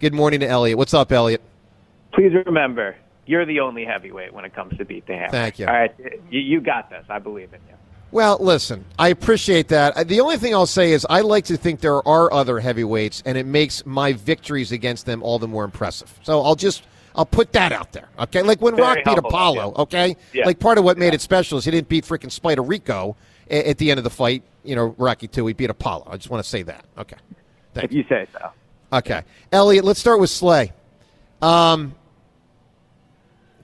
Good morning to Eliot. What's up, Eliot? Please remember, you're the only heavyweight when it comes to beat the hammer. Thank you. All right, you, you got this. I believe in you. Well, listen, I appreciate that. The only thing I'll say is I like to think there are other heavyweights, and it makes my victories against them all the more impressive. So I'll just I'll put that out there. Okay, like when Very Rock beat Apollo. yeah. Okay, Yeah. like part of what made it special is he didn't beat freaking Spider Rico at the end of the fight. You know, Rocky two, he beat Apollo. I just want to say that. Okay, If thank you say so. Okay, Eliot, let's start with Slay. Um,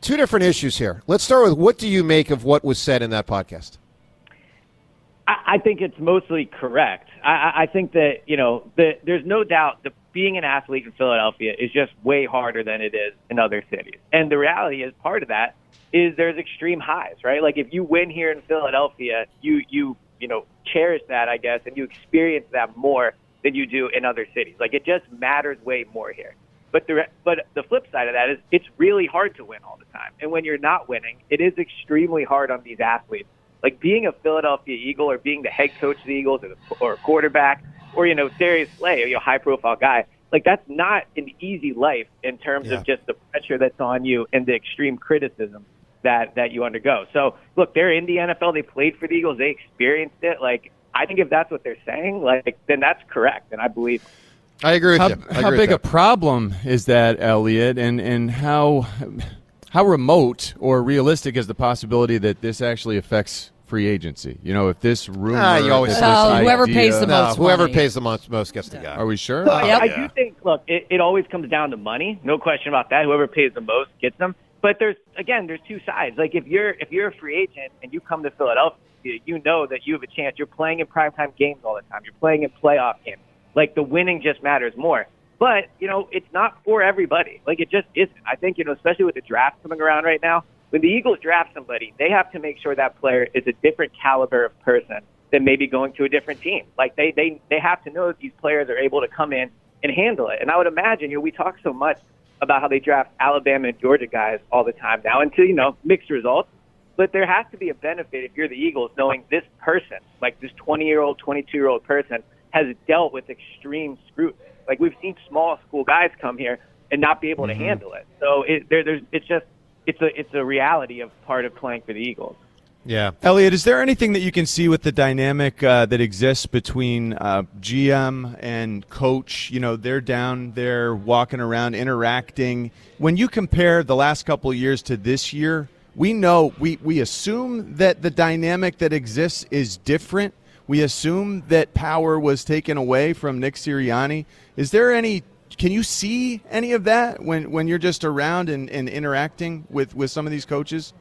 two different issues here. Let's start with what do you make of what was said in that podcast? I, think it's mostly correct. I, I- I think that you know the, there's no doubt that being an athlete in Philadelphia is just way harder than it is in other cities. And the reality is, part of that is there's extreme highs, right? Like if you win here in Philadelphia, you you you know cherish that, I guess, and you experience that more than you do in other cities. Like it just matters way more here. But the but the flip side of that is it's really hard to win all the time. And when you're not winning, it is extremely hard on these athletes. Like being a Philadelphia Eagle or being the head coach of the Eagles or, the, or a quarterback or you know Darius Slay, you know high profile guy. Like that's not an easy life in terms Yeah. of just the pressure that's on you and the extreme criticism that that you undergo. So look, they're in the NFL. They played for the Eagles. They experienced it. Like I think if that's what they're saying, like then that's correct, and I believe. I agree with How, you. I how big a problem is that, Eliot, and, and how how remote or realistic is the possibility that this actually affects free agency? You know, if this rumor, Ah, you always if this so. whoever idea- pays the no, most whoever money. pays the most, most gets the guy. Are we sure? So I, Oh, I do think, look, it, it always comes down to money, no question about that. Whoever pays the most gets them. But there's again, there's two sides. Like if you're if you're a free agent and you come to Philadelphia, you know that you have a chance. You're playing in primetime games all the time. You're playing in playoff games. Like the winning just matters more. But you know, it's not for everybody. Like it just isn't. I think you know, especially with the draft coming around right now, when the Eagles draft somebody, they have to make sure that player is a different caliber of person than maybe going to a different team. Like they they they have to know that these players are able to come in and handle it. And I would imagine, you know, we talk so much about how they draft Alabama and Georgia guys all the time now until, you know, mixed results. But there has to be a benefit if you're the Eagles knowing this person, like this 20 year old, 22 year old person, has dealt with extreme scrutiny. Like we've seen small school guys come here and not be able to handle it. So it, there, there's, it's just, it's a, it's a reality of part of playing for the Eagles. Yeah. Eliot, is there anything that you can see with the dynamic uh, that exists between uh, GM and coach? You know, they're down there walking around, interacting. When you compare the last couple of years to this year, we know we, we assume that the dynamic that exists is different. We assume that power was taken away from Nick Sirianni. Is there any? Can you see any of that when, when you're just around and, and interacting with, with some of these coaches?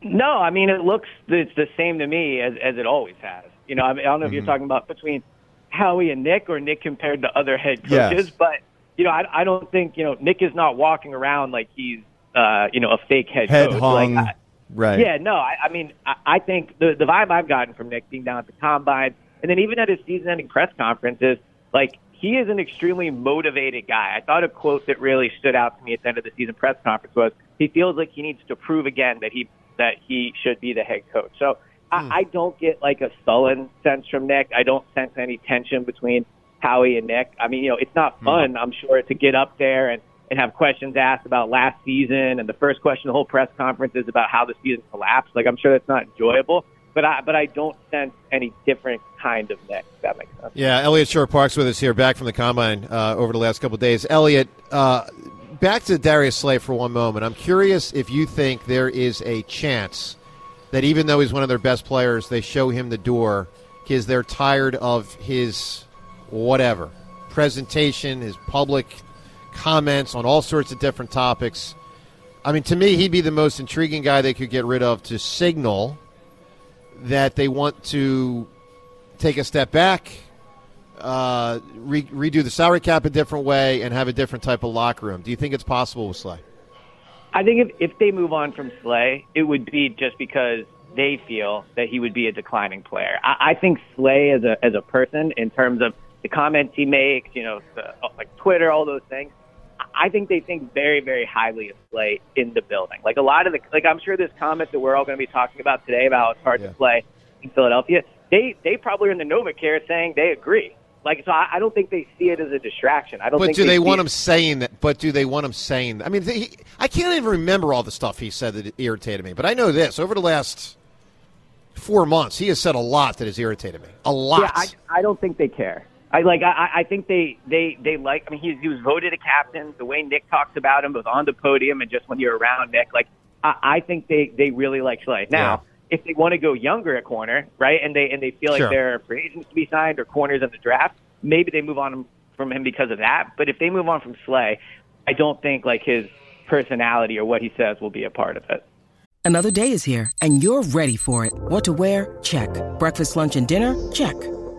No, I mean it looks it's the same to me as as it always has. You know, I, mean, I don't know if you're mm-hmm. talking about between Howie and Nick or Nick compared to other head coaches, Yes. but you know, I, I don't think you know Nick is not walking around like he's uh, you know a fake head, Head coach. hung. Like, I, right. yeah, no, I, I mean, I, I think the the vibe I've gotten from Nick being down at the combine, And then even at his season-ending press conferences, like he is an extremely motivated guy. I thought a quote that really stood out to me at the end of the season press conference was he feels like he needs to prove again that he that he should be the head coach. So I, hmm. I don't get like a sullen sense from Nick. I don't sense any tension between Howie and Nick. I mean, you know, it's not hmm. fun, I'm sure, to get up there and and have questions asked about last season. And the first question, the whole press conference is about how the season collapsed. Like, I'm sure that's not enjoyable but I but I don't sense any different kind of mix. that makes sense. Yeah, Eliot Shorr-Parks with us here, back from the combine uh, over the last couple days. Eliot, uh, back to Darius Slay for one moment. I'm curious if you think there is a chance that even though he's one of their best players, they show him the door because they're tired of his whatever presentation, his public comments on all sorts of different topics. I mean, to me, he'd be the most intriguing guy they could get rid of to signal that they want to take a step back, uh, re- redo the salary cap a different way, and have a different type of locker room. Do you think it's possible with Slay? I think if, if they move on from Slay, it would be just because they feel that he would be a declining player. I, I think Slay as a as a person, in terms of the comments he makes, you know, the, like Twitter, all those things, I think they think very, very highly of Slay in the building. Like a lot of the, like I'm sure this comment that we're all going to be talking about today about how it's hard yeah. to play in Philadelphia, they they probably are in the NovaCare saying they agree. Like so, I, I don't think they see it as a distraction. I don't. But think do they, they want it. him saying that? But do they want him saying? That? I mean, he, I can't even remember all the stuff he said that irritated me. But I know this: over the last four months, he has said a lot that has irritated me. A lot. Yeah, I, I don't think they care. I like. I, I think they they they like. I mean, he, he was voted a captain. The way Nick talks about him, both on the podium and just when you're around Nick, like I, I think they they really like Slay. Now, yeah. if they want to go younger at corner, right, and they and they feel like sure. there are free agents to be signed or corners in the draft, maybe they move on from him because of that. But if they move on from Slay, I don't think like his personality or what he says will be a part of it. Another day is here, and you're ready for it. What to wear? Check. Breakfast, lunch, and dinner? Check.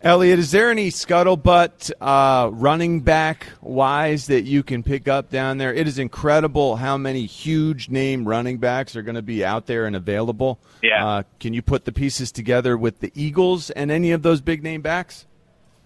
Eliot, is there any scuttlebutt uh, running back wise that you can pick up down there? It is incredible how many huge name running backs are going to be out there and available. Yeah. Uh, can you put the pieces together with the Eagles and any of those big name backs?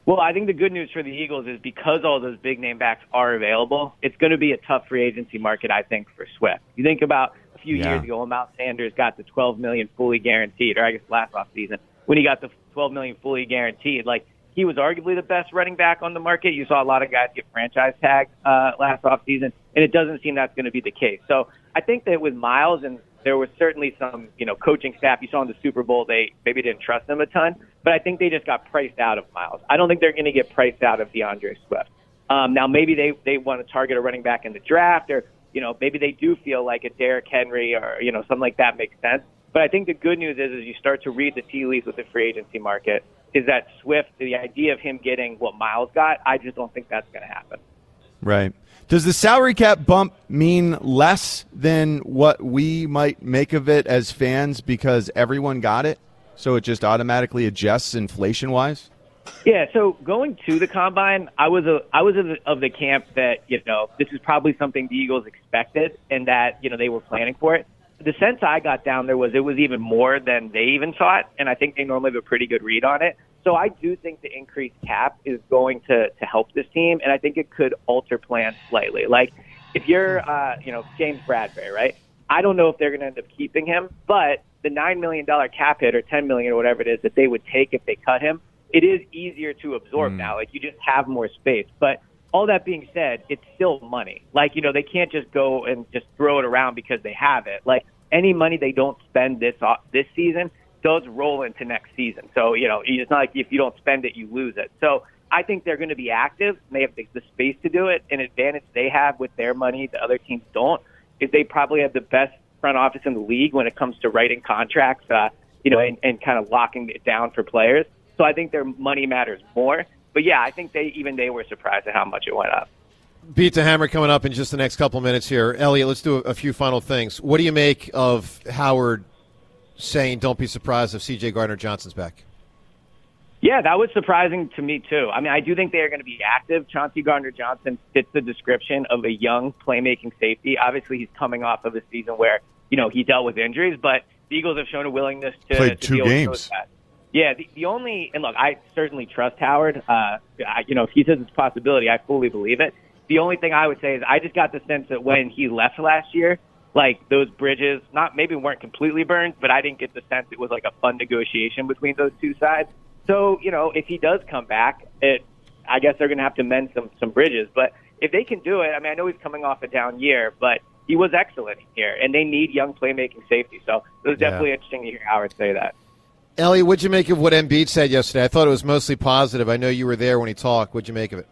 Well, I think the good news for the Eagles is because all those big name backs are available, it's going to be a tough free agency market, I think, for Swift. You think about a few yeah. years ago when Miles Sanders got the 12 million fully guaranteed, or I guess last off season when he got the 12 million fully guaranteed. Like he was arguably the best running back on the market. You saw a lot of guys get franchise tagged uh, last offseason, and it doesn't seem that's going to be the case. So I think that with Miles, and there was certainly some, you know, coaching staff you saw in the Super Bowl, they maybe didn't trust him a ton, but I think they just got priced out of Miles. I don't think they're going to get priced out of D'Andre Swift. Um, now maybe they they want to target a running back in the draft, or you know maybe they do feel like a Derrick Henry or you know something like that makes sense. But I think the good news is, is you start to read the tea leaves with the free agency market, is that Swift, the idea of him getting what Miles got, I just don't think that's going to happen. Right. Does the salary cap bump mean less than what we might make of it as fans because everyone got it? So it just automatically adjusts inflation wise? Yeah, so going to the combine, I was a I was of the, of the camp that you know this is probably something the Eagles expected and that you know they were planning for it the sense I got down there was it was even more than they even thought, and I think they normally have a pretty good read on it. So I do think the increased cap is going to to help this team, and I think it could alter plans slightly. Like if you're, uh, you know, James Bradberry, right? I don't know if they're going to end up keeping him, but the nine million dollar cap hit or ten million or whatever it is that they would take if they cut him, it is easier to absorb mm. now. Like you just have more space, but all that being said, it's still money. Like, you know, they can't just go and just throw it around because they have it. Like, any money they don't spend this this season does roll into next season. So you know, it's not like if you don't spend it, you lose it. So I think they're going to be active. They have the, the space to do it. An advantage they have with their money that other teams don't is they probably have the best front office in the league when it comes to writing contracts. Uh, you know, and, and kind of locking it down for players. So I think their money matters more. But yeah, I think they even they were surprised at how much it went up. Beat the Hammer coming up in just the next couple minutes here. Eliot, let's do a, a few final things. What do you make of Howard saying, don't be surprised if CJ Gardner Johnson's back? Yeah, that was surprising to me too. I mean, I do think they are going to be active. Chauncey Gardner Johnson fits the description of a young playmaking safety. Obviously, he's coming off of a season where you know he dealt with injuries, but the Eagles have shown a willingness to played to two deal games. those guys. Yeah, the, the only and look, I certainly trust Howard. Uh, I, you know, if he says it's a possibility, I fully believe it. The only thing I would say is I just got the sense that when he left last year, like those bridges, not maybe weren't completely burned, but I didn't get the sense it was like a fun negotiation between those two sides. So you know, if he does come back, it I guess they're going to have to mend some some bridges. But if they can do it, I mean, I know he's coming off a down year, but he was excellent here, and they need young playmaking safety. So it was Yeah. definitely interesting to hear Howard say that. Eliot, what'd you make of what Embiid said yesterday? I thought it was mostly positive. I know you were there when he talked. What'd you make of it?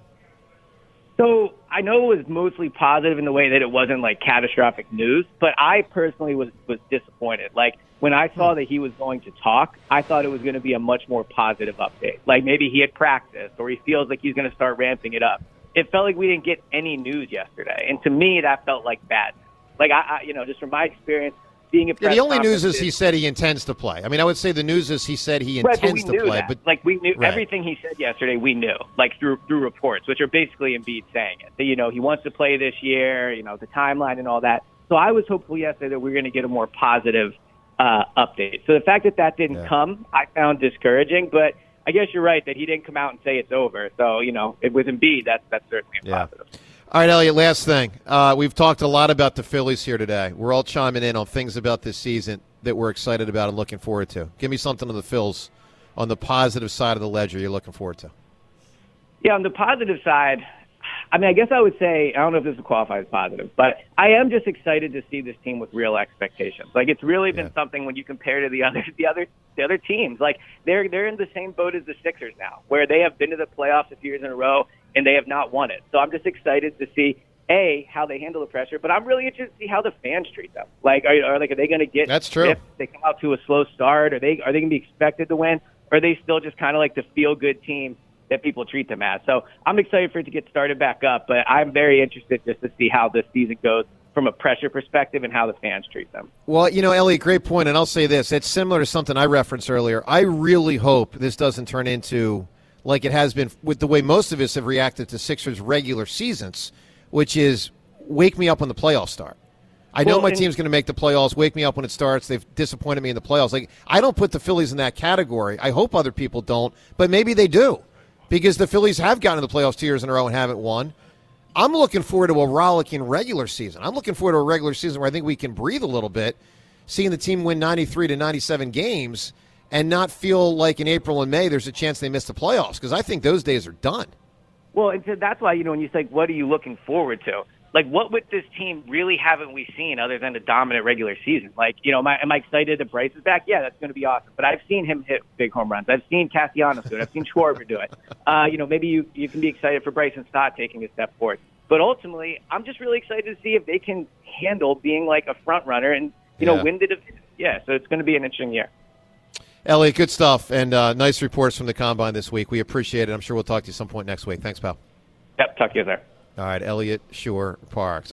So I know it was mostly positive in the way that it wasn't like catastrophic news, but I personally was was disappointed. Like when I saw hmm. that he was going to talk, I thought it was going to be a much more positive update. Like maybe he had practiced or he feels like he's going to start ramping it up. It felt like we didn't get any news yesterday, and to me that felt like bad. Like I, I you know, just from my experience being a Yeah, the only news is he said he intends to play. I mean, I would say the news is he said he Right, intends to play. that. But like we knew Right. everything he said yesterday. We knew, like through through reports, which are basically Embiid saying it. That you know he wants to play this year. You know the timeline and all that. So I was hopeful yesterday that we were going to get a more positive uh, update. So the fact that that didn't Yeah. come, I found discouraging. But I guess you're right that he didn't come out and say it's over. So you know, it, with Embiid, that's that's certainly a Yeah. positive. All right, Eliot, last thing. Uh, we've talked a lot about the Phillies here today. We're all chiming in on things about this season that we're excited about and looking forward to. Give me something on the Phils on the positive side of the ledger you're looking forward to. Yeah, on the positive side, I mean, I guess I would say I don't know if this would qualify as positive, but I am just excited to see this team with real expectations. Like it's really been Yeah. something when you compare to the other the other the other teams. Like they're they're in the same boat as the Sixers now, where they have been to the playoffs a few years in a row and they have not won it. So I'm just excited to see a how they handle the pressure, but I'm really interested to see how the fans treat them. Like are, are like are they going to get That's true. if they come out to a slow start? Are they are they going to be expected to win? Or are they still just kind of like the feel good team that people treat them as? So I'm excited for it to get started back up, but I'm very interested just to see how this season goes from a pressure perspective and how the fans treat them. Well, you know, Eliot, great point, and I'll say this: it's similar to something I referenced earlier. I really hope this doesn't turn into like it has been with the way most of us have reacted to Sixers regular seasons, which is wake me up when the playoffs start. I know Well, my team's going to make the playoffs. Wake me up when it starts. They've disappointed me in the playoffs. Like I don't put the Phillies in that category. I hope other people don't, but maybe they do, because the Phillies have gotten to the playoffs two years in a row and haven't won. I'm looking forward to a rollicking regular season. I'm looking forward to a regular season where I think we can breathe a little bit, seeing the team win 93 to 97 games and not feel like in April and May there's a chance they miss the playoffs because I think those days are done. Well, and so that's why you know when you say what are you looking forward to? Like what with this team really haven't we seen other than a dominant regular season? Like you know, am I, am I excited that Bryce is back? Yeah, that's going to be awesome. But I've seen him hit big home runs. I've seen Castellanos do it. I've seen Schwarber do it. Uh, you know, maybe you you can be excited for Bryce and Stott taking a step forward. But ultimately, I'm just really excited to see if they can handle being like a front runner and you Yeah. know win the division. Yeah, so it's going to be an interesting year. Eliot, good stuff and uh, nice reports from the combine this week. We appreciate it. I'm sure we'll talk to you some point next week. Thanks, pal. Yep, talk to you there. All right, Elliot Shore Parks.